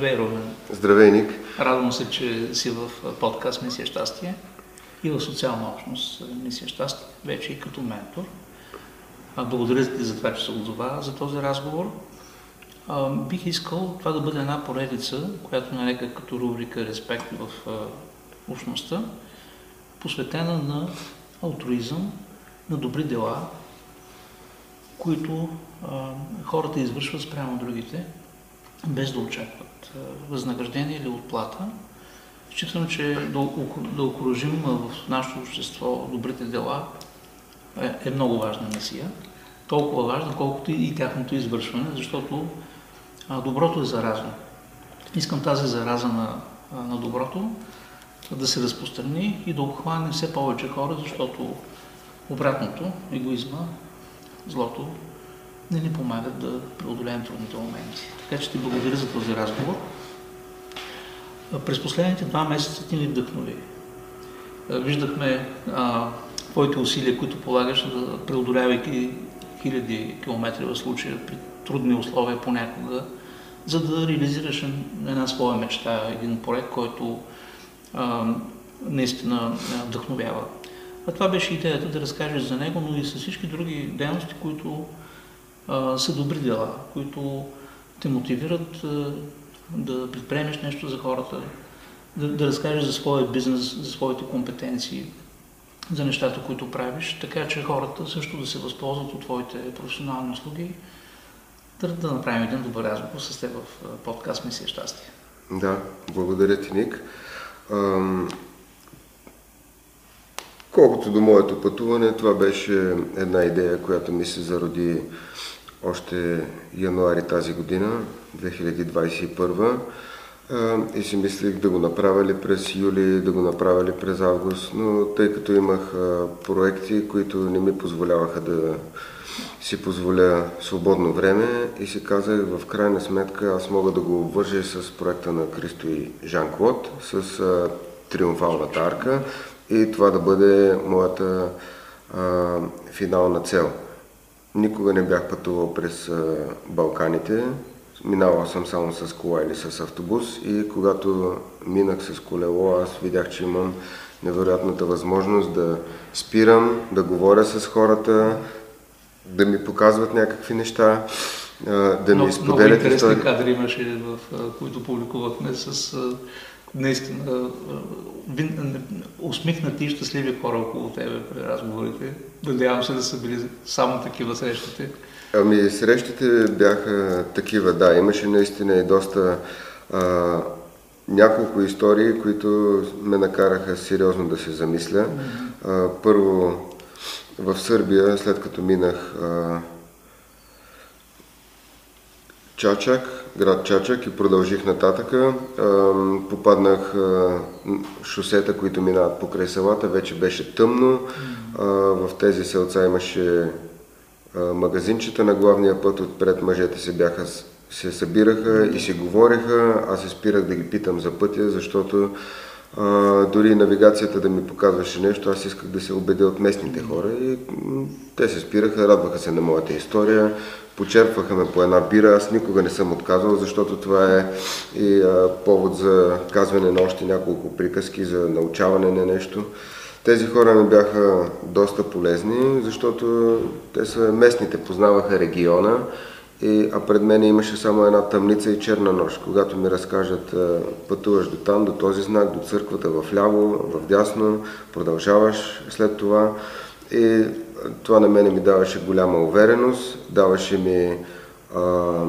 Здравей, Румен. Здравей, Ник. Радвам се, че си в подкаст Мисия Щастие и в социална общност Мисия Щастие, вече и като ментор. Благодаря ти за това, че се отзова за този разговор. Бих искал това да бъде една поредица, която нарека като рубрика Респект в общността, посветена на алтруизъм, на добри дела, които хората извършват спрямо другите, без да очакват възнаграждение или отплата. Считам, че да, окружим в нашето общество добрите дела е, е много важна мисия. Толкова важна, колкото и тяхното извършване, защото доброто е заразно. Искам тази зараза на, на доброто да се разпространи и да обхване все повече хора, защото обратното, егоизма, злото, не ни помагат да преодолеем трудните моменти. Така че ти благодаря за този разговор. През последните два месеца ти ни вдъхнови. Виждахме а, твоите усилия, които полагаш, да преодолявайки хиляди километри в случая при трудни условия понякога, за да реализираш една своя мечта, един проект, който а, наистина вдъхновява. А това беше идеята да разкажеш за него, но и с всички други дейности, които са добри дела, които те мотивират да предприемеш нещо за хората, да, да разкажеш за своя бизнес, за своите компетенции, за нещата, които правиш, така че хората също да се възползват от твоите професионални услуги, да, да направим един добър разговор с теб в подкаст Мисия щастие. Да, благодаря ти, Ник. Ам... Колкото до моето пътуване, това беше една идея, която ми се зароди още януари тази година, 2021 и си мислих да го направя ли през юли, да го направя ли през август, но тъй като имах проекти, които не ми позволяваха да си позволя свободно време и си казах в крайна сметка аз мога да го вържа с проекта на Кристо и Жан Клод, с Триумфалната арка и това да бъде моята а, финална цел. Никога не бях пътувал през Балканите, минавал съм само с кола или с автобус и когато минах с колело, аз видях, че имам невероятната възможност да спирам, да говоря с хората, да ми показват някакви неща, да ми изподелят Много интересни истории. кадри имаше, в които публикувахме с наистина усмихнати и щастливи хора около тебе при разговорите. Надявам се да са били само такива срещите. Ами срещите бяха такива, да. Имаше наистина и доста а, няколко истории, които ме накараха сериозно да се замисля. А, първо в Сърбия, след като минах а, Чачак, град Чачак и продължих нататъка. Попаднах шосета, които минават покрай селата, вече беше тъмно. В тези селца имаше магазинчета на главния път, отпред мъжете се бяха се събираха и си говориха, аз се спирах да ги питам за пътя, защото дори навигацията да ми показваше нещо, аз исках да се убедя от местните хора и те се спираха, радваха се на моята история, почерпваха ме по една бира, аз никога не съм отказвал, защото това е и а, повод за казване на още няколко приказки, за научаване на нещо. Тези хора ми бяха доста полезни, защото те са местните, познаваха региона, и, а пред мен имаше само една тъмница и черна нощ. Когато ми разкажат, пътуваш до там, до този знак, до църквата, в ляво, в дясно, продължаваш след това. И това на мене ми даваше голяма увереност, даваше ми а,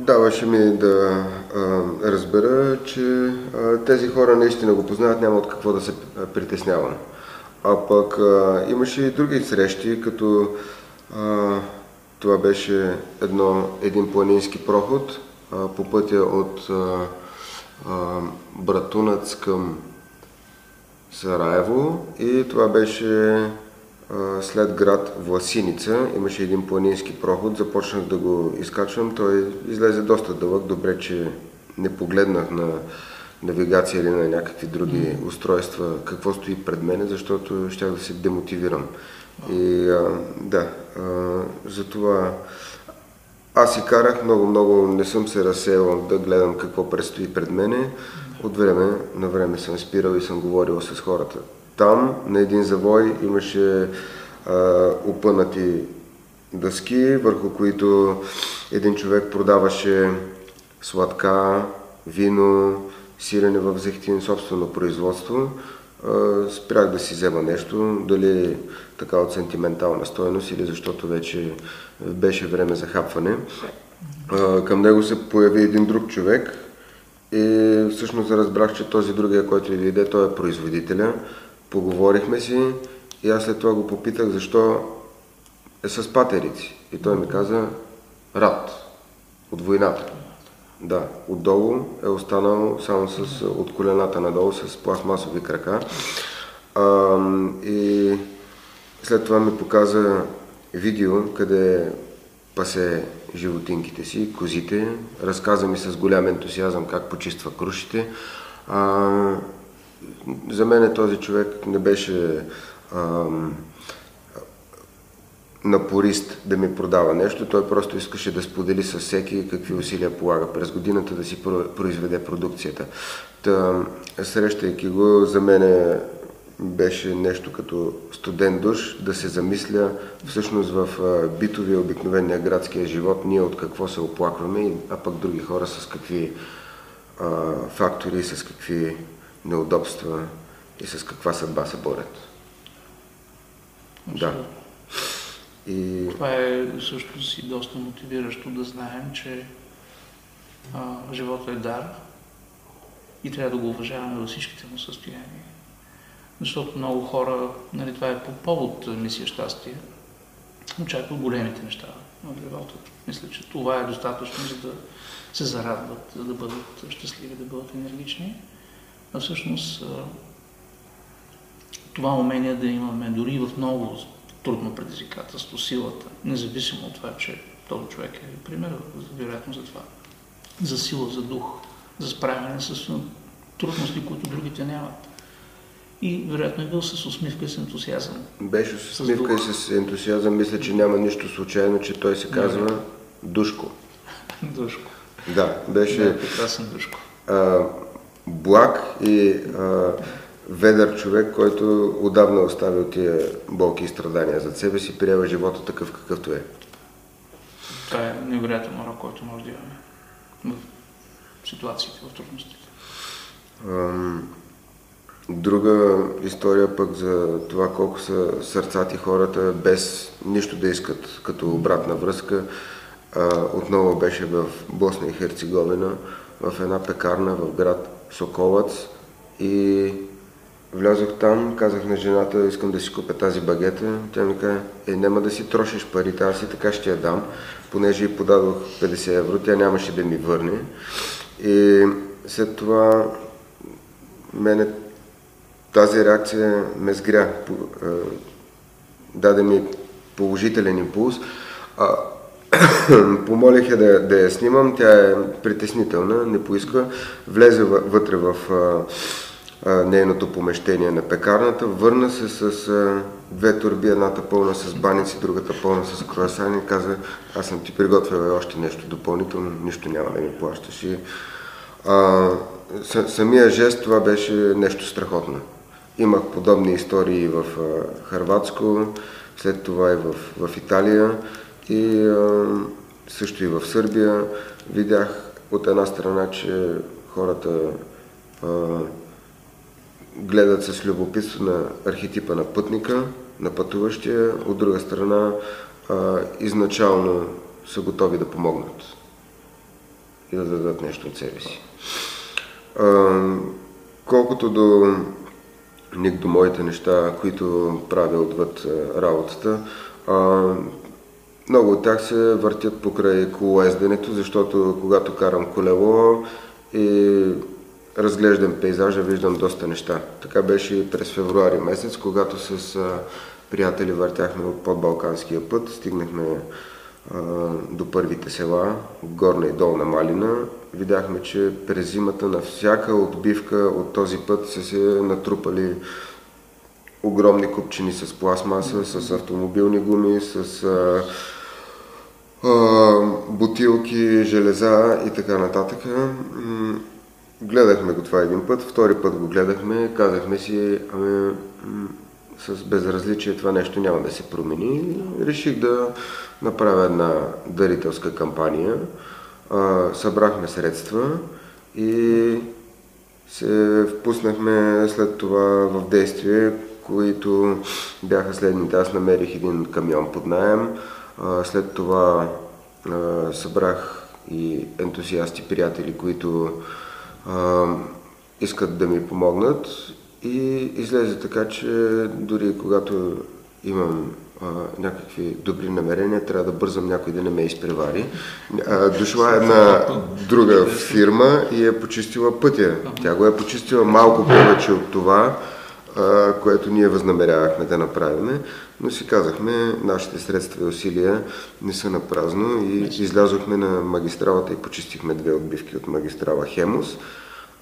даваше ми да а, разбера, че а, тези хора наистина го познават, няма от какво да се притеснявам. А пък а, имаше и други срещи, като а, това беше едно, един планински проход а, по пътя от а, а, Братунац към Сараево. И това беше след град Власиница. Имаше един планински проход, започнах да го изкачвам, той излезе доста дълъг, добре, че не погледнах на навигация или на някакви други устройства. Какво стои пред мене, защото щях да се демотивирам. И а, да, а, затова аз си карах много-много, не съм се разсеял да гледам какво предстои пред мене. От време на време съм спирал и съм говорил с хората. Там на един завой имаше а, опънати дъски, върху които един човек продаваше сладка, вино, сирене в зехтин, собствено производство. Спрях да си взема нещо, дали така от сентиментална стойност или защото вече беше време за хапване. Към него се появи един друг човек и всъщност разбрах, че този другия, който ви иде, той е производителя. Поговорихме си и аз след това го попитах защо е с патерици. И той ми каза, рад от войната. Да, отдолу е останал само с, от колената надолу с пластмасови крака. А, и след това ми показа видео, къде пасе животинките си, козите. Разказа ми с голям ентусиазъм как почиства крушите. А, за мен този човек не беше а, напорист да ми продава нещо, той просто искаше да сподели с всеки какви усилия полага през годината да си произведе продукцията. Та, срещайки го, за мен беше нещо като студент душ, да се замисля всъщност в битовия, обикновения градския живот, ние от какво се оплакваме, а пък други хора с какви а, фактори, с какви неудобства и с каква съдба се борят. Да. И... Това е също си доста мотивиращо да знаем, че а, живота е дар и трябва да го уважаваме във всичките му състояния. Защото много хора, нали, това е по повод мисия щастие, очакват големите неща на живота. Мисля, че това е достатъчно, за да се зарадват, за да бъдат щастливи, да бъдат енергични. А всъщност това умение да имаме дори в много трудно предизвикателство, силата, независимо от това, че този човек е пример, вероятно за това. За сила, за дух, за справяне с трудности, които другите нямат. И вероятно е бил с усмивка и с ентусиазъм. Беше с усмивка с и с ентусиазъм. Мисля, че няма нищо случайно, че той се казва Душко. Душко. Да, беше... Да, прекрасен Душко. А, благ и а, ведър човек, който отдавна оставил тия болки и страдания зад себе си, приема живота такъв какъвто е. Това е невероятен урок, който може да имаме в ситуациите, в трудностите. Друга история пък за това колко са сърцати хората без нищо да искат като обратна връзка. Отново беше в Босна и Херцеговина, в една пекарна в град Соколац и Влязох там, казах на жената, искам да си купя тази багета. Тя ми каза, е, няма да си трошиш парите, аз и така ще я дам, понеже и подадох 50 евро, тя нямаше да ми върне. И след това мене тази реакция ме сгря, даде ми положителен импулс. А, помолих я да, да я снимам, тя е притеснителна, не поиска, влезе вътре в нейното помещение на пекарната, върна се с а, две турби, едната пълна с баници, другата пълна с круасани и каза, аз съм ти приготвила още нещо допълнително, нищо няма да ми плащаш. И, а, самия жест това беше нещо страхотно. Имах подобни истории в Харватско, след това и в, в Италия и също и в Сърбия. Видях от една страна, че хората а, гледат с любопитство на архетипа на пътника, на пътуващия, от друга страна а, изначално са готови да помогнат и да дадат нещо от себе си. А, колкото до ник до моите неща, които правя отвъд работата, а, много от тях се въртят покрай колоезденето, защото когато карам колело и разглеждам пейзажа, виждам доста неща. Така беше и през февруари месец, когато с а, приятели въртяхме от подбалканския път, стигнахме до първите села, горна и долна Малина. Видяхме, че през зимата на всяка отбивка от този път са се натрупали огромни купчини с пластмаса, с автомобилни гуми, с а, бутилки, железа и така нататък. Гледахме го това един път, втори път го гледахме, казахме си, ами, с безразличие това нещо няма да се промени. Реших да направя една дарителска кампания. събрахме средства и се впуснахме след това в действие, които бяха следните. Аз намерих един камион под найем, след това събрах и ентусиасти, приятели, които искат да ми помогнат и излезе така, че дори когато имам а, някакви добри намерения, трябва да бързам някой да не ме изпревари. А, дошла една друга фирма и е почистила пътя. Тя го е почистила малко повече от това, а, което ние възнамерявахме да направим, но си казахме, нашите средства и усилия не са на празно и излязохме на магистралата и почистихме две отбивки от магистрала Хемус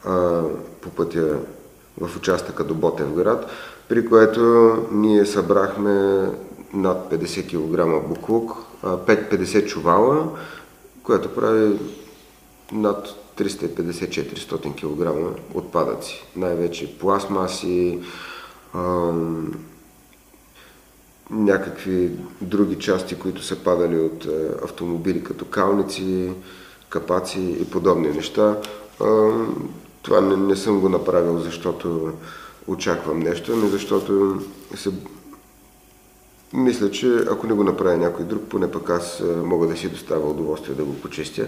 а, по пътя в участъка до Ботевград, при което ние събрахме над 50 кг буклук, 5-50 чувала, което прави над 350-400 кг отпадъци. Най-вече пластмаси, ам, някакви други части, които са падали от е, автомобили, като калници, капаци и подобни неща. Ам, това не, не съм го направил, защото очаквам нещо, но защото се... мисля, че ако не го направя някой друг, поне пък аз мога да си доставя удоволствие да го почистя,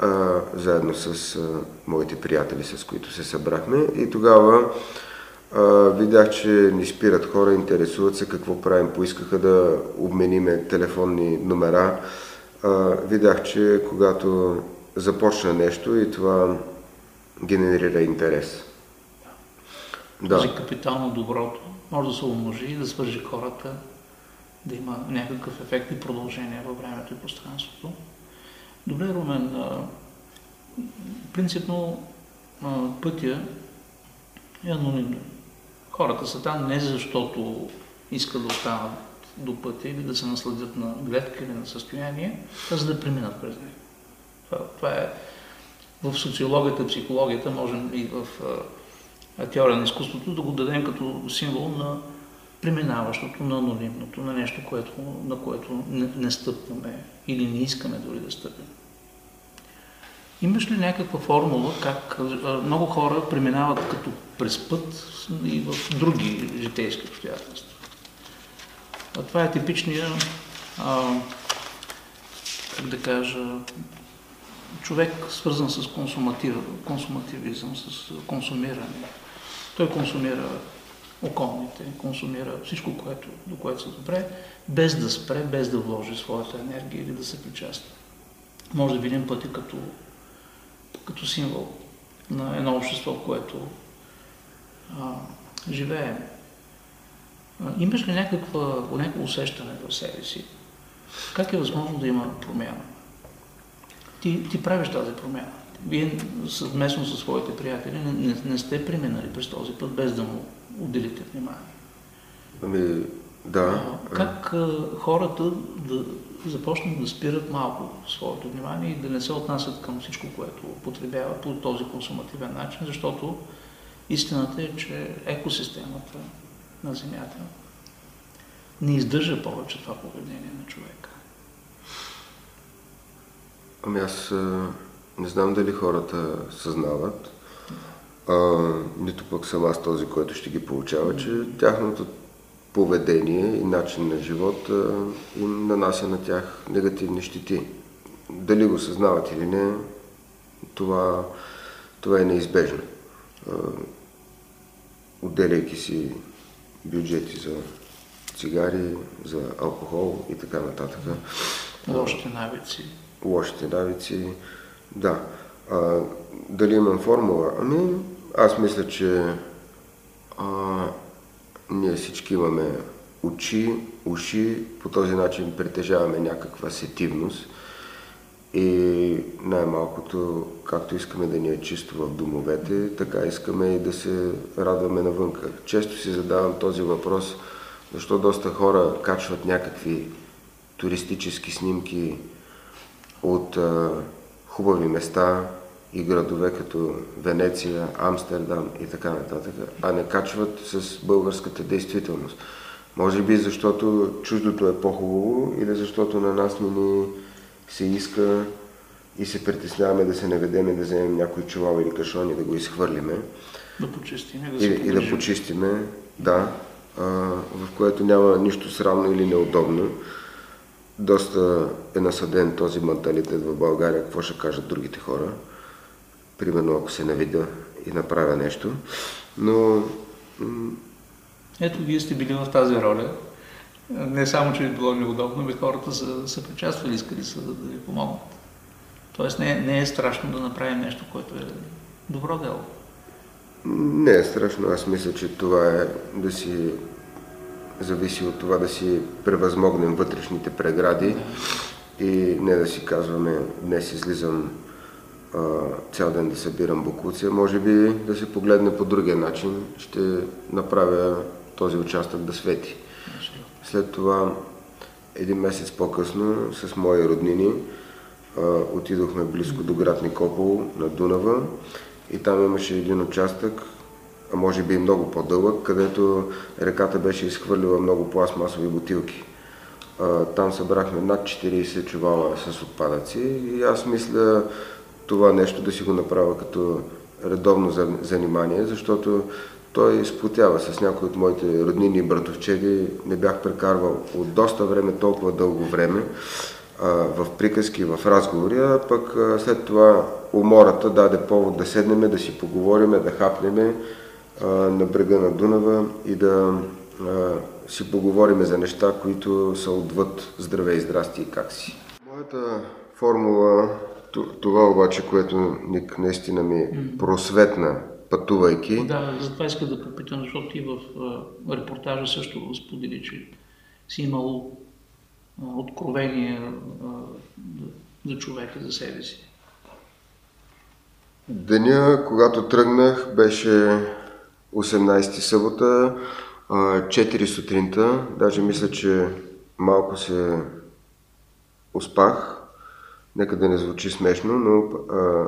а, заедно с а, моите приятели, с които се събрахме. И тогава а, видях, че ни спират хора, интересуват се какво правим, поискаха да обмениме телефонни номера. А, видях, че когато започна нещо и това генерира интерес. Да. Този капитал на доброто може да се умножи и да свържи хората, да има някакъв ефект и продължение във времето и пространството. Добре, Румен, принципно пътя е анонимен. Хората са там не защото искат да останат до пътя или да се насладят на гледка или на състояние, а за да преминат през него. Това, това е в социологията, психологията, можем и в теория на изкуството да го дадем като символ на преминаващото, на анонимното, на нещо, което, на което не, не стъпваме или не искаме дори да стъпим. Имаш ли някаква формула, как много хора преминават като през път и в други житейски обстоятелства? Това е типичния, а, как да кажа, човек свързан с консумативизъм, с консумиране. Той консумира околните, консумира всичко, което, до което са добре, без да спре, без да вложи своята енергия или да се причаства. Може да видим пъти като, като символ на едно общество, което а, живеем. Имаш ли някаква, някакво усещане в себе си? Как е възможно да има промяна? Ти, ти правиш тази промяна. Вие съвместно със своите приятели не, не, не сте преминали през този път, без да му отделите внимание. Ами, да. А, как а, хората да започнат да спират малко своето внимание и да не се отнасят към всичко, което потребява по този консумативен начин, защото истината е, че екосистемата на Земята не издържа повече това поведение на човека. Ами аз не знам дали хората съзнават, а, нито пък съм аз този, който ще ги получава, че тяхното поведение и начин на живот им нанася на тях негативни щити. Дали го съзнават или не, това, това е неизбежно. А, отделяйки си бюджети за цигари, за алкохол и така нататък. Лошите навици лошите навици. Да. А, дали имам формула? Ами, аз мисля, че а, ние всички имаме очи, уши, по този начин притежаваме някаква сетивност и най-малкото, както искаме да ни е чисто в домовете, така искаме и да се радваме навънка. Често си задавам този въпрос, защо доста хора качват някакви туристически снимки от а, хубави места и градове като Венеция, Амстердам и така нататък, а не качват с българската действителност. Може би защото чуждото е по-хубаво или защото на нас не ни се иска и се притесняваме да се наведем и да вземем някой чувал или кашон и да го изхвърлиме. Да почистиме, да и, и да почистиме, да, а, в което няма нищо срамно или неудобно. Доста е насъден този менталитет в България, какво ще кажат другите хора. Примерно ако се навида и направя нещо. Но... Ето, вие сте били в тази роля. Не само, че е било неудобно, но хората са, са причаствали, искали са да, да ви помогнат. Тоест не, не е страшно да направим нещо, което е добро дело. Не е страшно. Аз мисля, че това е да си зависи от това да си превъзмогнем вътрешните прегради и не да си казваме днес излизам а, цял ден да събирам букуция. Може би да се погледне по другия начин. Ще направя този участък да свети. След това един месец по-късно с мои роднини отидохме близко до град Никопол на Дунава и там имаше един участък, а може би и много по-дълъг, където реката беше изхвърлила много пластмасови бутилки. Там събрахме над 40 чувала с отпадъци и аз мисля това нещо да си го направя като редовно занимание, защото той сплотява с някои от моите роднини и братовчеди. Не бях прекарвал от доста време, толкова дълго време в приказки, в разговори, а пък след това умората даде повод да седнеме, да си поговориме, да хапнеме на брега на Дунава и да си поговориме за неща, които са отвъд здраве и здрасти и как си. Моята формула, това обаче, което наистина ми просветна пътувайки. Да, затова иска да попитам, защото и в репортажа също сподели, че си имал откровение за човека, за себе си. Деня, когато тръгнах, беше 18 събота, 4 сутринта. Даже мисля, че малко се успах. Нека да не звучи смешно, но а,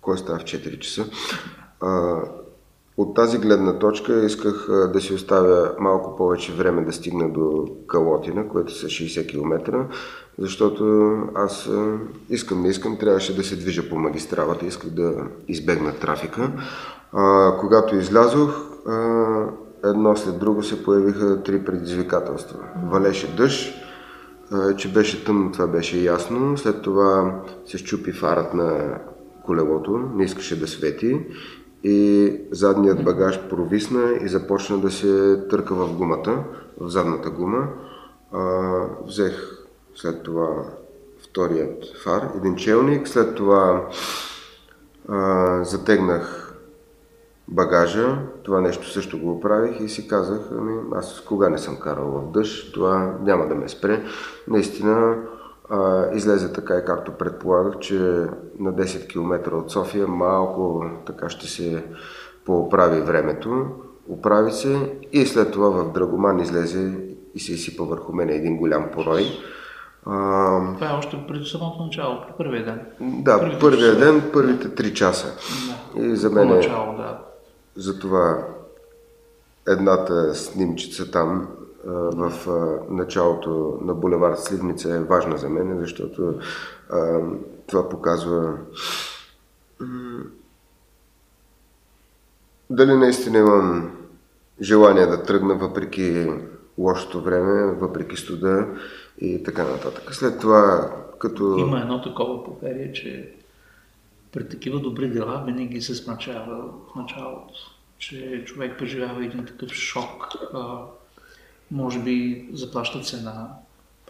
кой става в 4 часа? А, от тази гледна точка исках да си оставя малко повече време да стигна до Калотина, което са 60 км, защото аз искам, не искам, трябваше да се движа по магистралата, исках да избегна трафика. А, когато излязох, а, едно след друго се появиха три предизвикателства. Валеше дъжд, че беше тъмно, това беше ясно. След това се щупи фарът на колелото, не искаше да свети и задният багаж провисна и започна да се търка в гумата, в задната гума. А, взех след това вторият фар, един челник, след това а, затегнах багажа, това нещо също го оправих и си казах, ами аз кога не съм карал в дъжд, това няма да ме спре. Наистина а, излезе така и както предполагах, че на 10 км от София малко така ще се поправи времето. Оправи се и след това в Драгоман излезе и се изсипа върху мен един голям порой. А, това е още преди самото начало, първия ден. Да, първия ден, първите три часа. Да. И за мен е, начало, да. Затова едната снимчица там в началото на булевард Сливница е важна за мен, защото това показва дали наистина имам желание да тръгна въпреки лошото време, въпреки студа и така нататък. След това, като... Има едно такова поверие, че при такива добри дела винаги се смачава в началото, че човек преживява един такъв шок, може би заплаща цена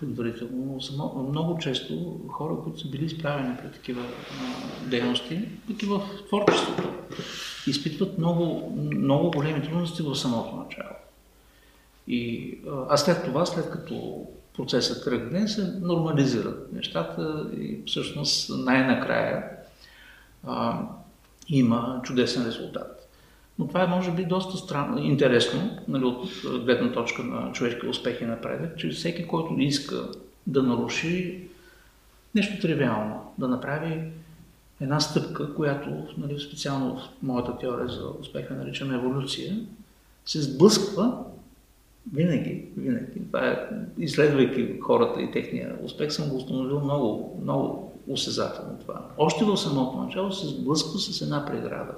предварително, но само, много често хора, които са били изправени пред такива а, дейности, такива в творчеството, изпитват много, много големи трудности в самото начало. И, а след това, след като процесът тръгне, се нормализират нещата и всъщност най-накрая а, има чудесен резултат. Но това е, може би, доста странно, интересно, нали, от гледна точка на човешки успехи и напредък, че всеки, който иска да наруши нещо тривиално, да направи една стъпка, която нали, специално в моята теория за успеха наричаме еволюция, се сблъсква винаги, винаги. Това е, изследвайки хората и техния успех, съм го установил много, много осезателно това. Още в самото начало се сблъсква с една преграда,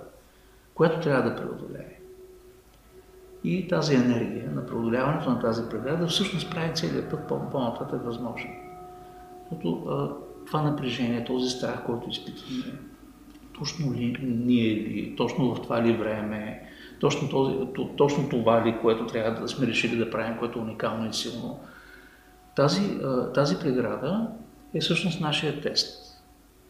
която трябва да преодолее. И тази енергия на преодоляването на тази преграда всъщност прави целият път по-нататък възможен. Защото това напрежение, този страх, който изпитваме, точно ли ние ли, точно в това ли време, точно, този, точно това ли, което трябва да сме решили да правим, което е уникално и силно. Тази, тази преграда е всъщност нашия тест.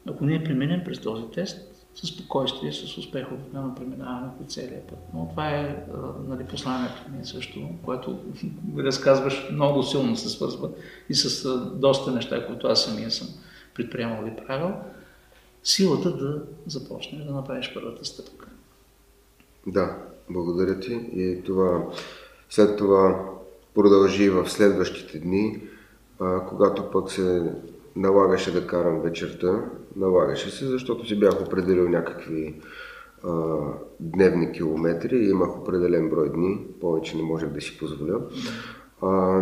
Ако ние преминем през този тест, с спокойствие, с успех обикновено преминаваме по целия път. Но това е нали, посланието ми също, което разказваш много силно се свързва и с доста неща, които аз самия съм предприемал и правил. Силата да започнеш да направиш първата стъпка. Да, благодаря ти. И това, след това продължи в следващите дни, когато пък се налагаше да карам вечерта, налагаше се, защото си бях определил някакви а, дневни километри. И имах определен брой дни, повече не можех да си позволя. А,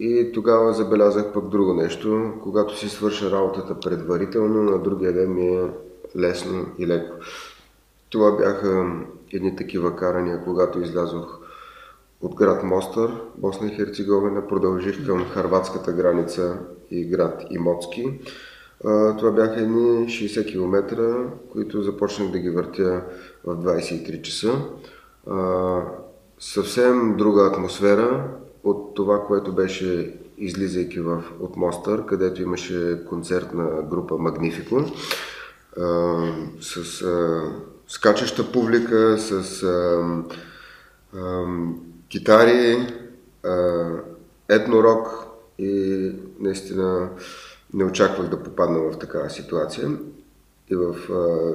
и тогава забелязах пък друго нещо, когато си свърша работата предварително, на другия ден ми е лесно и леко. Това бяха едни такива карания, когато излязох от град Мостър, Босна и Херцеговина, продължих към харватската граница и град Имоцки. Това бяха едни 60 км, които започнах да ги въртя в 23 часа. Съвсем друга атмосфера от това, което беше излизайки в, от Мостър, където имаше концертна група Магнифико с скачаща публика, с а, а, китари, а, етнорок и наистина не очаквах да попадна в такава ситуация и в а,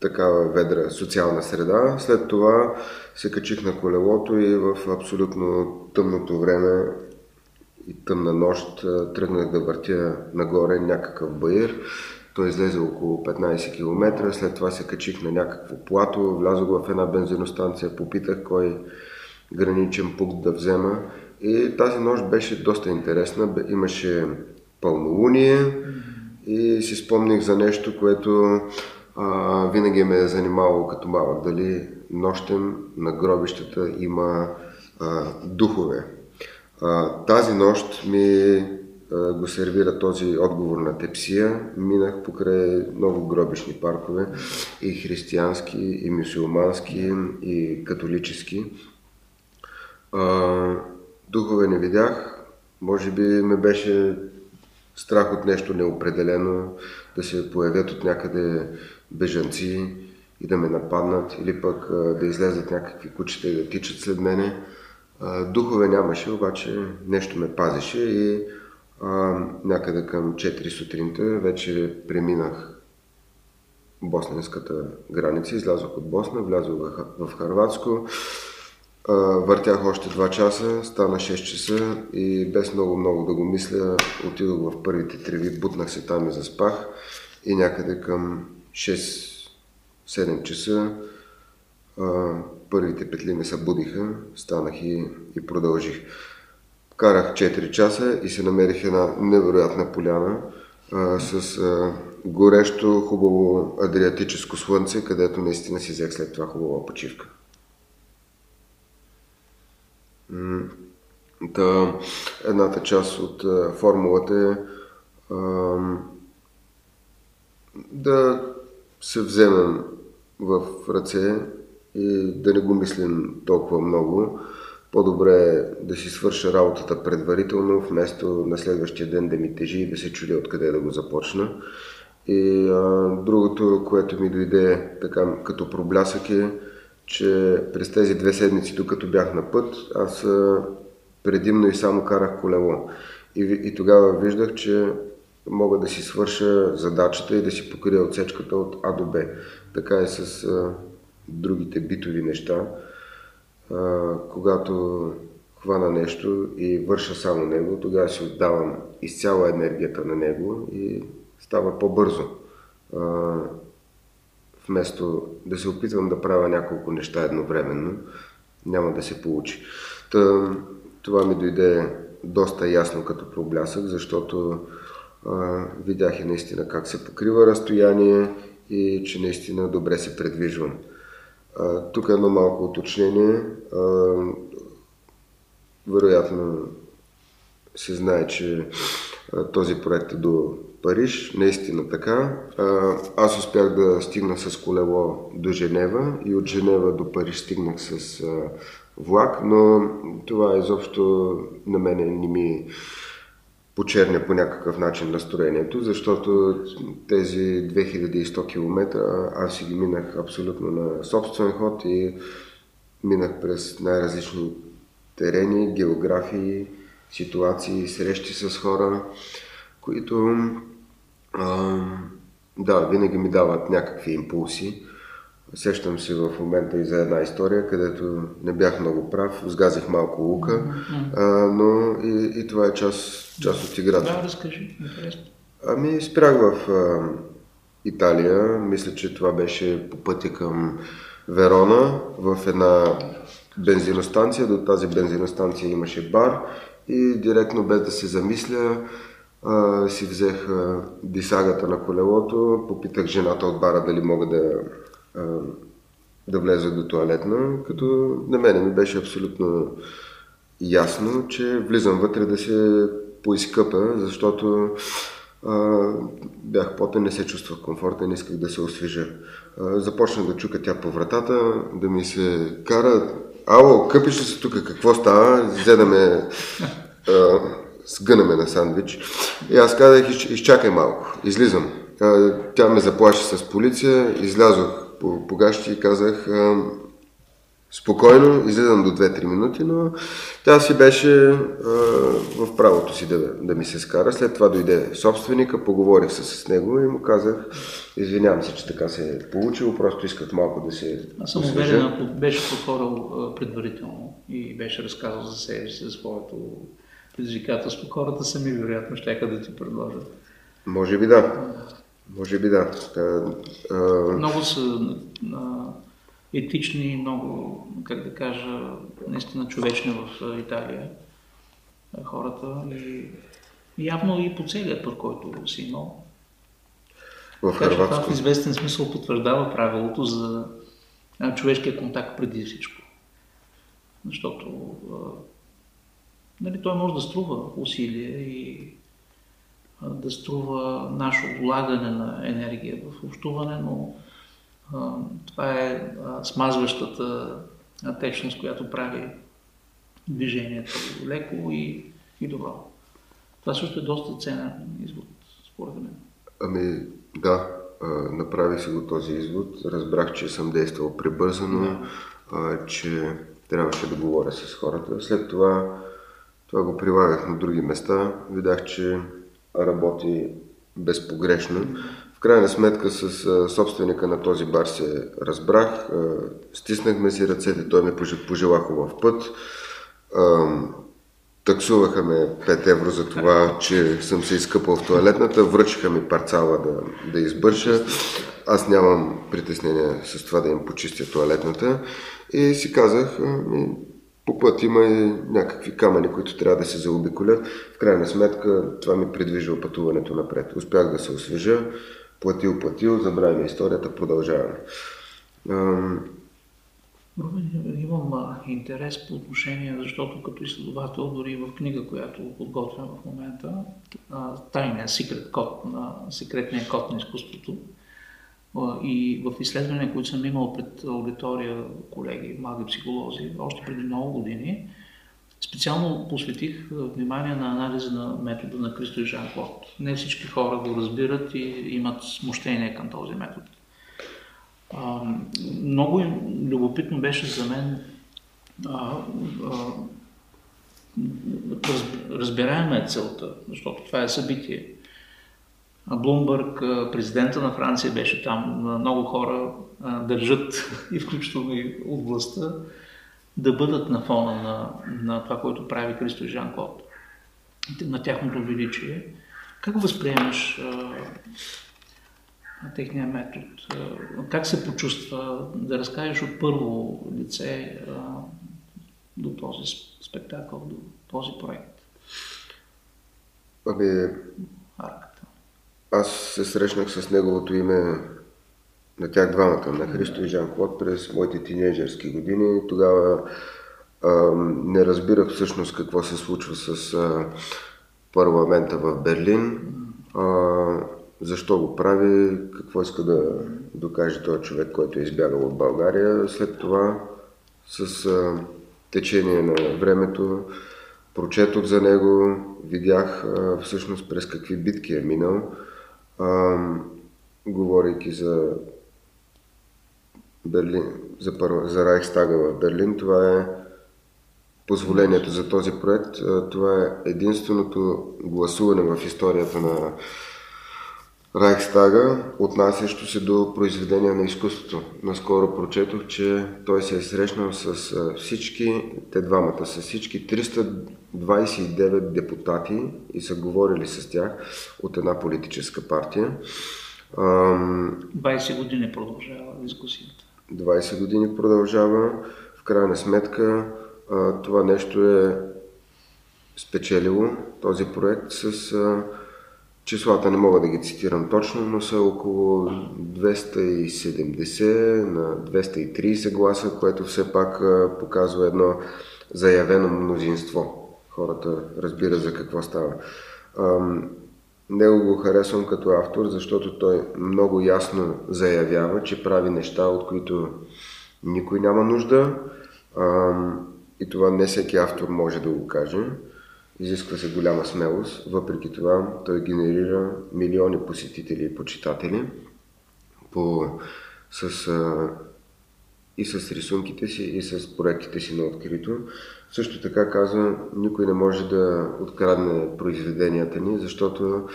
такава ведра социална среда. След това се качих на колелото и в абсолютно тъмното време и тъмна нощ тръгнах да въртя нагоре някакъв баир той излезе около 15 км, след това се качих на някакво плато, влязох в една бензиностанция, попитах кой граничен пункт да взема. И тази нощ беше доста интересна. Имаше пълнолуние и си спомних за нещо, което а, винаги ме е занимавало като малък. Дали нощем на гробищата има а, духове. А, тази нощ ми го сервира този отговор на тепсия. Минах покрай много гробишни паркове, и християнски, и мюсюлмански, и католически. Духове не видях. Може би ме беше страх от нещо неопределено, да се появят от някъде бежанци и да ме нападнат, или пък да излезат някакви кучета и да тичат след мене. Духове нямаше, обаче нещо ме пазеше и а, някъде към 4 сутринта вече преминах босненската граница, излязох от Босна, влязох в Харватско, въртях още 2 часа, стана 6 часа и без много-много да го мисля, отидох в първите треви, бутнах се там и заспах и някъде към 6-7 часа първите петли ме събудиха, станах и, и продължих. Карах 4 часа и се намерих една невероятна поляна а, с а, горещо, хубаво адриатическо слънце, където наистина си взех след това хубава почивка. Та, едната част от а, формулата е да се вземем в ръце и да не го мислим толкова много, по-добре е да си свърша работата предварително, вместо на следващия ден да ми тежи и да се чудя откъде да го започна. И а, другото, което ми дойде така като проблясък е, че през тези две седмици, докато бях на път, аз предимно и само карах колело. И, и тогава виждах, че мога да си свърша задачата и да си покрия отсечката от А до Б. Така и с а, другите битови неща а, когато хвана нещо и върша само него, тогава си отдавам изцяло енергията на него и става по-бързо. А, вместо да се опитвам да правя няколко неща едновременно, няма да се получи. Та, това ми дойде доста ясно като проблясък, защото а, видях и наистина как се покрива разстояние и че наистина добре се предвижвам. А, тук едно малко уточнение. А, вероятно се знае, че а, този проект е до Париж, наистина така. Аз успях да стигна с колело до Женева и от Женева до Париж стигнах с влак, но това изобщо на мене не ми почерня по някакъв начин настроението, защото тези 2100 км аз си ги минах абсолютно на собствен ход и минах през най-различни терени, географии, ситуации, срещи с хора, които а, да, винаги ми дават някакви импулси. Сещам се в момента и за една история, където не бях много прав, сгазих малко лука, а, но и, и това е част, част от играта. Да, разкажи, интересно. Ами спрях в а, Италия, мисля, че това беше по пътя към Верона, в една бензиностанция. До тази бензиностанция имаше бар и директно без да се замисля а, си взех а, дисагата на колелото, попитах жената от бара дали мога да да влезе до туалетна, като на мене ми беше абсолютно ясно, че влизам вътре да се поизкъпа, защото а, бях потен, не се чувствах комфортен, исках да се освежа. А, започнах да чука тя по вратата, да ми се кара. Ало, къпиш ли се тук, какво става? Взе да ме а, сгънаме на сандвич. И аз казах, изчакай малко, излизам. Тя ме заплаши с полиция, излязох по, по гащи и казах спокойно, излизам до 2-3 минути, но тя си беше а, в правото си да, да ми се скара. След това дойде собственика, поговорих се с него и му казах, извинявам се, че така се е получило, просто искат малко да се Аз съм уверен, ако беше подходил предварително и беше разказал за себе си, за своето предизвикателство, хората сами вероятно ще да ти предложат. Може би да. Може би да. Много са етични, много, как да кажа, наистина човечни в Италия хората и явно и по целият път, който си имал. В че това в известен смисъл потвърждава правилото за човешкия контакт преди всичко. Защото нали, той може да струва усилие и да струва наше влагане на енергия в общуване, но а, това е а, смазващата течност, която прави движението леко и, и добро. Това също е доста ценен извод, според мен. Ами, да, направих си го този извод. Разбрах, че съм действал прибързано, да. че трябваше да говоря с хората. След това това го прилагах на други места. Видях, че работи безпогрешно. В крайна сметка с собственика на този бар се разбрах, стиснахме си ръцете, той ме пожела хубав път. Таксуваха ме 5 евро за това, че съм се изкъпал в туалетната, връчиха ми парцала да, да избърша. Аз нямам притеснение с това да им почистя туалетната и си казах, по път има и някакви камъни, които трябва да се заобиколят. В крайна сметка това ми придвижва пътуването напред. Успях да се освежа, платил, платил, забравяме историята, продължаваме. Имам интерес по отношение, защото като изследовател, дори в книга, която подготвям в момента, тайния секрет код на, секретния код на изкуството, и в изследвания, които съм имал пред аудитория колеги, млади психолози, още преди много години, специално посветих внимание на анализа на метода на Кристо и Жан Клод. Не всички хора го разбират и имат смущение към този метод. много любопитно беше за мен разбираема е целта, защото това е събитие. Блумбърг, президента на Франция беше там, много хора държат и включително и от властта да бъдат на фона на, на това, което прави Христо и Жан Клод, на тяхното величие. Как възприемаш а, техния метод? А, как се почувства да разкажеш от първо лице а, до този спектакъл, до този проект? Ами, Арката. Аз се срещнах с неговото име на тях двамата, на Христо и Жан Клод през моите тинейджерски години. Тогава а, не разбирах всъщност какво се случва с а, парламента в Берлин, а, защо го прави, какво иска да докаже този човек, който е избягал от България. След това с а, течение на времето прочетох за него, видях а, всъщност през какви битки е минал, а, говорейки за Берлин, за, за Райхстага в Берлин. Това е позволението за този проект. Това е единственото гласуване в историята на Райхстага, отнасящо се до произведения на изкуството. Наскоро прочетох, че той се е срещнал с всички, те двамата, с всички 329 депутати и са говорили с тях от една политическа партия. 20 години продължава дискусията. 20 години продължава. В крайна сметка това нещо е спечелило този проект с числата не мога да ги цитирам точно, но са около 270 на 230 гласа, което все пак показва едно заявено мнозинство. Хората разбират за какво става. Него го харесвам като автор, защото той много ясно заявява, че прави неща, от които никой няма нужда. И това не всеки автор може да го каже. Изисква се голяма смелост. Въпреки това той генерира милиони посетители и почитатели по, с, а, и с рисунките си, и с проектите си на открито. Също така казва, никой не може да открадне произведенията ни, защото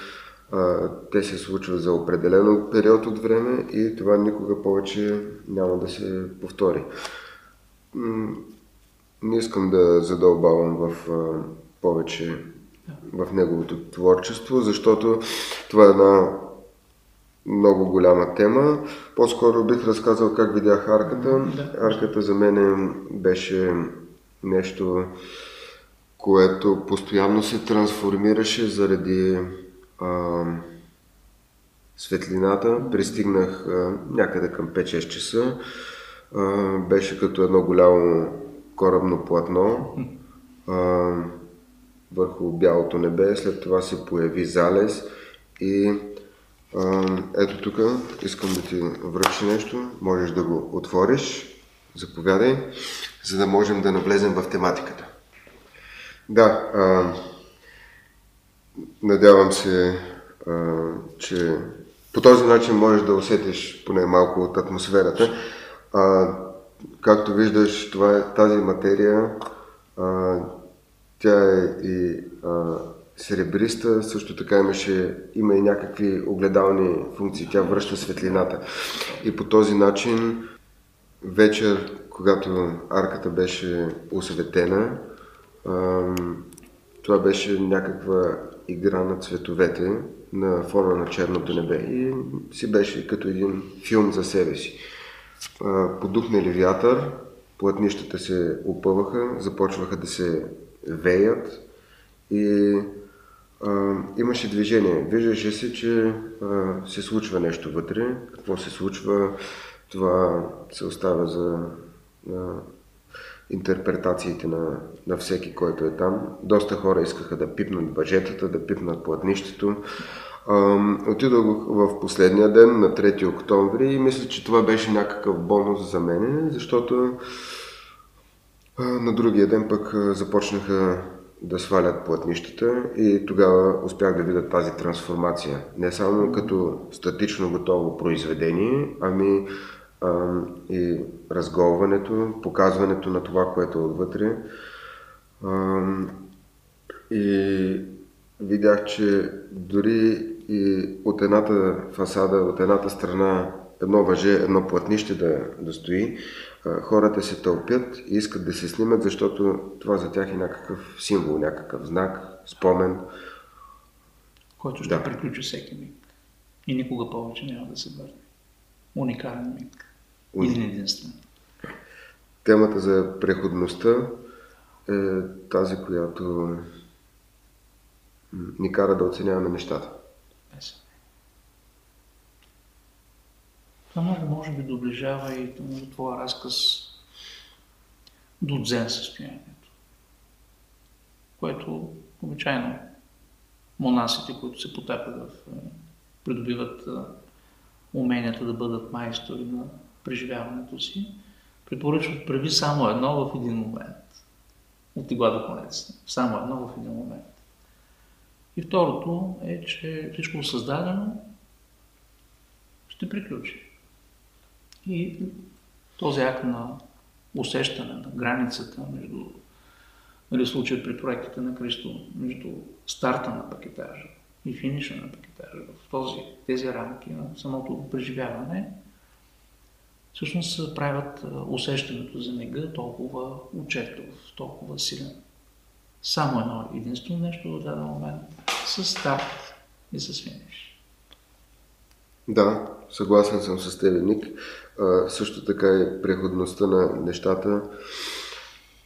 а, те се случват за определено период от време и това никога повече няма да се повтори. Не искам да задълбавам в а, повече в неговото творчество, защото това е една много голяма тема. По-скоро бих разказал как видях арката. Арката за мен беше нещо, което постоянно се трансформираше заради а, светлината. Пристигнах а, някъде към 5-6 часа. А, беше като едно голямо корабно платно а, върху бялото небе. След това се появи залез и а, ето тук искам да ти връчи нещо. Можеш да го отвориш. Заповядай, за да можем да навлезем в тематиката. Да, а, надявам се, а, че по този начин можеш да усетиш поне малко от атмосферата. А, както виждаш, това е тази материя. А, тя е и а, серебриста, също така имаше, има и някакви огледални функции. Тя връща светлината. И по този начин вечер, когато арката беше осветена, това беше някаква игра на цветовете на фона на черното небе и си беше като един филм за себе си. Подухне ли вятър, плътнищата се опъваха, започваха да се веят и а, имаше движение. Виждаше се, че а, се случва нещо вътре. Какво се случва, това се оставя за а, интерпретациите на, на всеки, който е там. Доста хора искаха да пипнат бъжетата, да пипнат платнището. Отидох в последния ден, на 3 октомври и мисля, че това беше някакъв бонус за мене, защото на другия ден пък започнаха да свалят платнищата и тогава успях да видя тази трансформация. Не само като статично готово произведение, ами а, и разголването, показването на това, което е отвътре. А, и видях, че дори и от едната фасада, от едната страна едно въже, едно платнище да, да стои, хората се тълпят и искат да се снимат, защото това за тях е някакъв символ, някакъв знак, спомен. Който ще да. приключи всеки миг. И никога повече няма да се върне. Уникален миг. Един единствен. Темата за преходността е тази, която ни кара да оценяваме нещата. Това много може би доближава и твоя разказ до дзен състоянието, което обичайно монасите, които се потапят в е, придобиват е, уменията да бъдат майстори на преживяването си, препоръчват прави само едно в един момент. От игла до конец. Само едно в един момент. И второто е, че всичко създадено ще приключи. И този акт на усещане на границата между, нали, случая при проектите на Кристо, между старта на пакетажа и финиша на пакетажа, в този, тези рамки на самото преживяване, всъщност правят усещането за нега толкова отчетливо, толкова силен. Само едно единствено нещо в даден момент с старт и с финиш. Да, съгласен съм с теб, Ник. А, също така и преходността на нещата,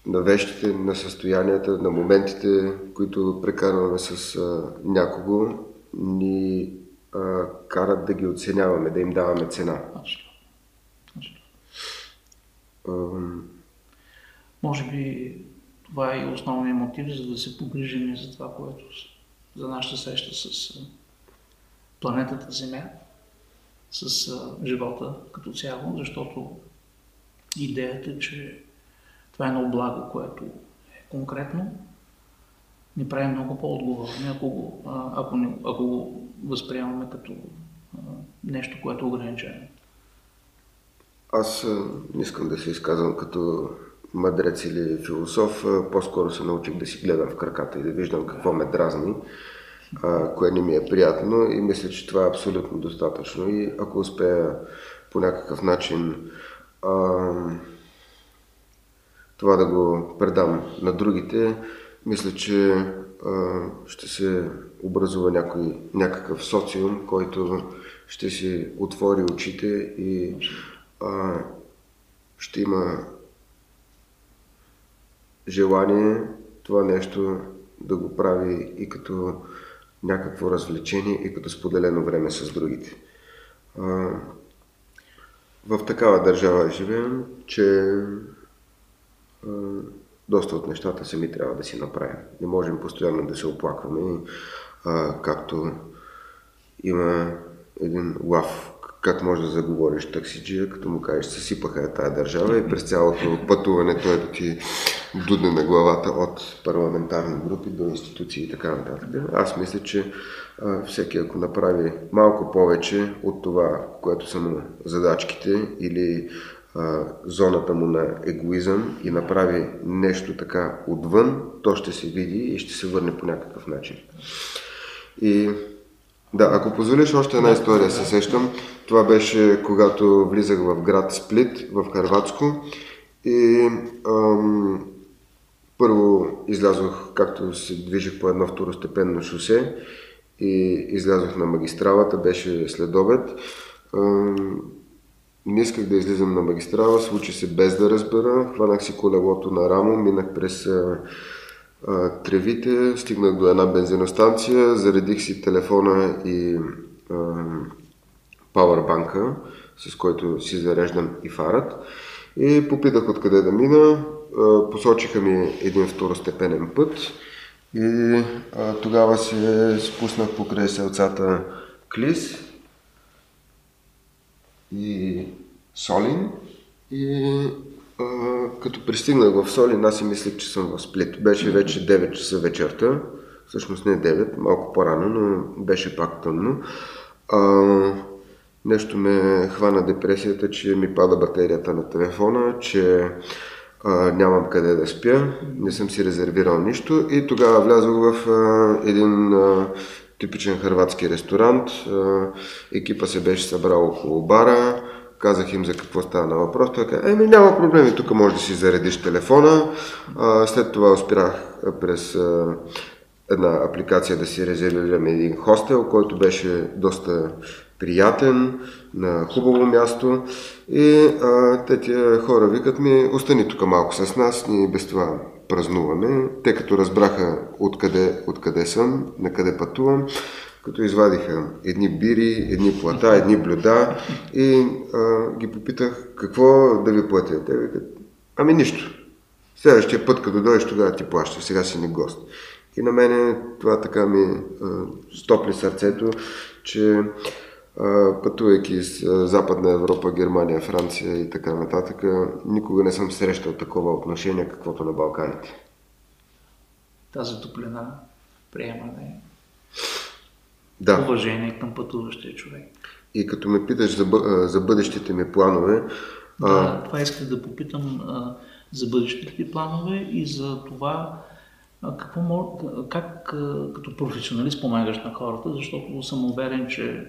на вещите, на състоянията, на моментите, които прекарваме с а, някого, ни а, карат да ги оценяваме, да им даваме цена. Може би това е и основният мотив, за да се погрижим за това, което за нашата среща с планетата Земя, с живота като цяло, защото идеята е, че това е едно благо, което е конкретно, ни прави много по-отговорни, ако го, ако, не, ако го възприемаме като нещо, което е ограничено. Аз не искам да се изказвам като мъдрец или философ, по-скоро се научих да си гледам в краката и да виждам какво ме дразни, кое не ми е приятно и мисля, че това е абсолютно достатъчно. И ако успея по някакъв начин а, това да го предам на другите, мисля, че а, ще се образува някой, някакъв социум, който ще си отвори очите и а, ще има желание това нещо да го прави и като някакво развлечение и като споделено време с другите. В такава държава живеем, че доста от нещата сами трябва да си направим. Не можем постоянно да се оплакваме, а, както има един лав как може да заговориш таксиджия, като му кажеш, съсипаха я тая държава и през цялото пътуване той да ти дудне на главата от парламентарни групи до институции и така нататък. Аз мисля, че а, всеки ако направи малко повече от това, което са му задачките или а, зоната му на егоизъм и направи нещо така отвън, то ще се види и ще се върне по някакъв начин. И да, ако позволиш още една история, се сещам. Това беше когато влизах в град Сплит, в Харватско. И ам, първо излязох, както се движих по едно второстепенно шосе и излязох на магистралата, беше след обед. Ам, не исках да излизам на магистрала, случи се без да разбера. Хванах си колелото на рамо, минах през а, тревите, стигнах до една бензиностанция, заредих си телефона и пауърбанка, с който си зареждам и фарът. И попитах откъде да мина, посочиха ми един второстепенен път и тогава се спуснах покрай селцата Клис и Солин и а, като пристигнах в Солин, аз си мислех, че съм в Сплит. Беше вече 9 часа вечерта, всъщност не 9, малко по-рано, но беше пак тъмно. А, нещо ме хвана депресията, че ми пада батерията на телефона, че а, нямам къде да спя, не съм си резервирал нищо и тогава влязох в а, един а, типичен хрватски ресторант. Екипа се беше събрал около бара. Казах им за какво става на въпрос. Той каза, еми няма проблеми, тук може да си заредиш телефона. След това успях през една апликация да си резервирам един хостел, който беше доста приятен, на хубаво място. И а, те тия хора викат ми, остани тук малко с нас, ние без това празнуваме. Те като разбраха откъде, откъде съм, на къде пътувам, като извадиха едни бири, едни плата, едни блюда и а, ги попитах какво да ви платя. Те викат, ами нищо. Следващия път, като дойдеш, тогава ти плаща. Сега си не гост. И на мене това така ми а, стопли сърцето, че а, пътувайки с Западна Европа, Германия, Франция и така нататък, никога не съм срещал такова отношение, каквото на Балканите. Тази топлина, приемане, да. уважение към пътуващия човек. И като ме питаш за, за бъдещите ми планове... Да, а... това исках да попитам а, за бъдещите ти планове и за това какво, как като професионалист помагаш на хората, защото съм уверен, че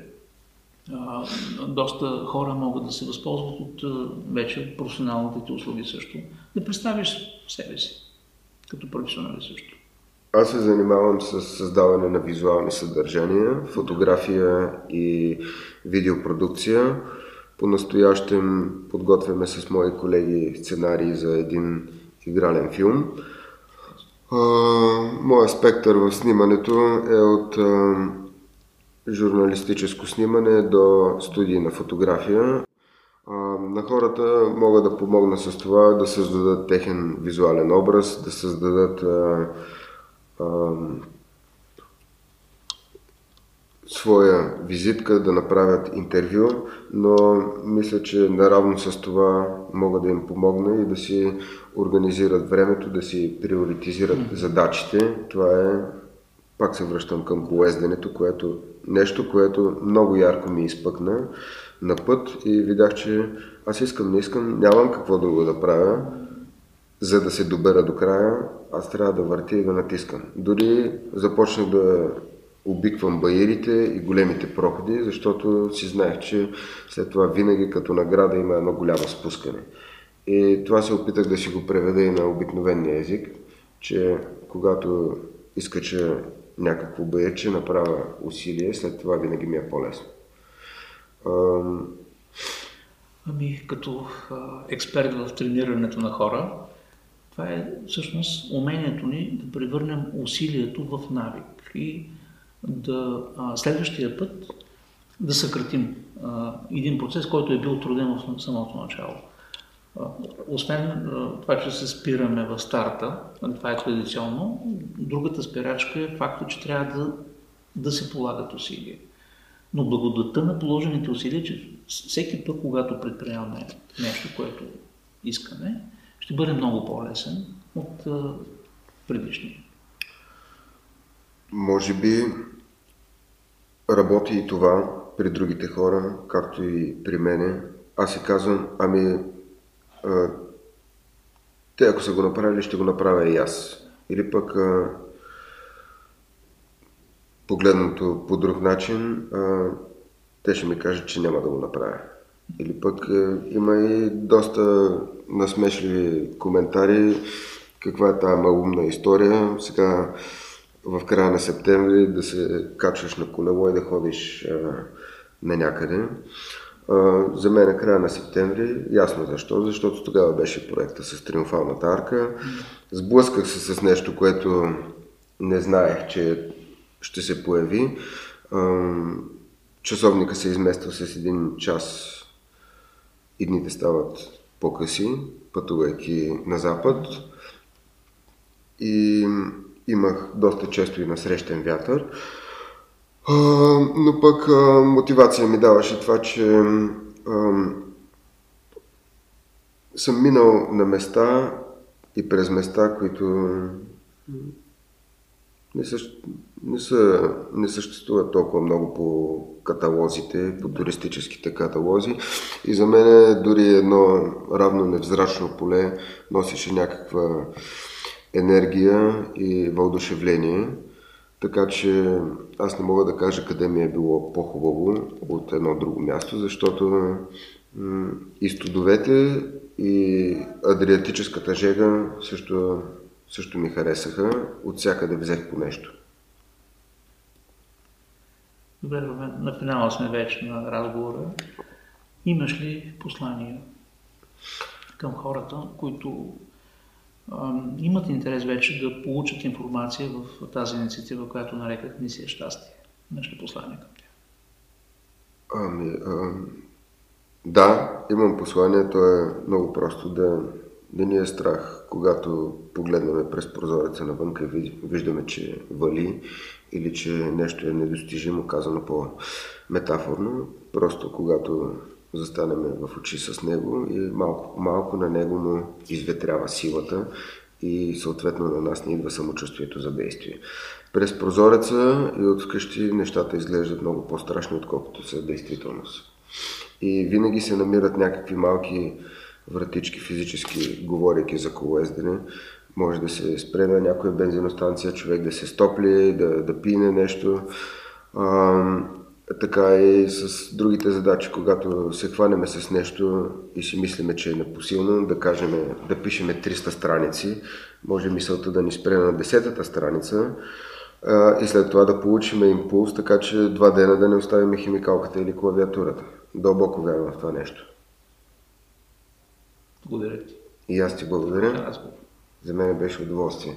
а, доста хора могат да се възползват от вече професионалните ти услуги също. Да представиш себе си като професионалист също. Аз се занимавам с създаване на визуални съдържания, фотография и видеопродукция. По-настоящем подготвяме с мои колеги сценарии за един игрален филм. Моя спектър в снимането е от журналистическо снимане до студии на фотография. На хората мога да помогна с това да създадат техен визуален образ, да създадат своя визитка, да направят интервю, но мисля, че наравно с това мога да им помогна и да си организират времето, да си приоритизират задачите. Това е, пак се връщам към колезденето, което нещо, което много ярко ми изпъкна на път и видях, че аз искам, не искам, нямам какво друго да правя, за да се добера до края, аз трябва да въртя и да натискам. Дори започнах да обиквам баирите и големите проходи, защото си знаех, че след това винаги като награда има едно голямо спускане. И това се опитах да си го преведа и на обикновения език, че когато изкача някакво баирче, направя усилие, след това винаги ми е по-лесно. Ами, като а, експерт в тренирането на хора, това е всъщност умението ни да превърнем усилието в навик и да следващия път да съкратим един процес, който е бил труден в самото начало. Освен това, че се спираме в старта, това е традиционно, другата спирачка е факта, че трябва да, да се полагат усилия. Но благодата на положените усилия, че всеки път, когато предприемаме нещо, което искаме, ще бъде много по-лесен от предишния. Може би работи и това при другите хора, както и при мене. Аз си казвам, ами, а, те ако са го направили, ще го направя и аз. Или пък а, погледнато по друг начин, а, те ще ми кажат, че няма да го направя. Или пък а, има и доста насмешливи коментари, каква е тази малумна история. Сега в края на септември да се качваш на колело и да ходиш на някъде. За мен е края на септември, ясно защо, защото тогава беше проекта с Триумфалната арка. Сблъсках се с нещо, което не знаех, че ще се появи. Часовника се измества с един час и дните стават по-къси, пътувайки на запад. И имах доста често и насрещен вятър. Но пък мотивация ми даваше това, че съм минал на места и през места, които не, същ... не, са... не съществуват толкова много по каталозите, по туристическите каталози. И за мен дори едно равно невзрачно поле носеше някаква енергия и въодушевление. Така че аз не мога да кажа къде ми е било по-хубаво от едно друго място, защото и студовете, и Адриатическата жега също, също ми харесаха. От всякъде взех по нещо. Добре, на финала сме вече на разговора. Имаш ли послания към хората, които имат интерес вече да получат информация в тази инициатива, която нареках Мисия щастие. Нещо послание към тях. Ами, а, да, имам послание. То е много просто да не ни е страх, когато погледнем през прозореца навънка и виждаме, че вали или че нещо е недостижимо, казано по-метафорно. Просто когато застанем в очи с него и малко малко на него му изветрява силата и съответно на нас не идва самочувствието за действие. През прозореца и от вкъщи нещата изглеждат много по-страшни, отколкото са действителност. И винаги се намират някакви малки вратички физически, говоряки за колоездене. Може да се спре на някоя бензиностанция, човек да се стопли, да, да пине нещо така и с другите задачи, когато се хванеме с нещо и си мислиме, че е непосилно, да кажем, да пишеме 300 страници, може мисълта да ни спре на 10-та страница и след това да получим импулс, така че два дена да не оставим химикалката или клавиатурата. Дълбоко вярвам в това нещо. Благодаря ти. И аз ти благодаря. За мен беше удоволствие.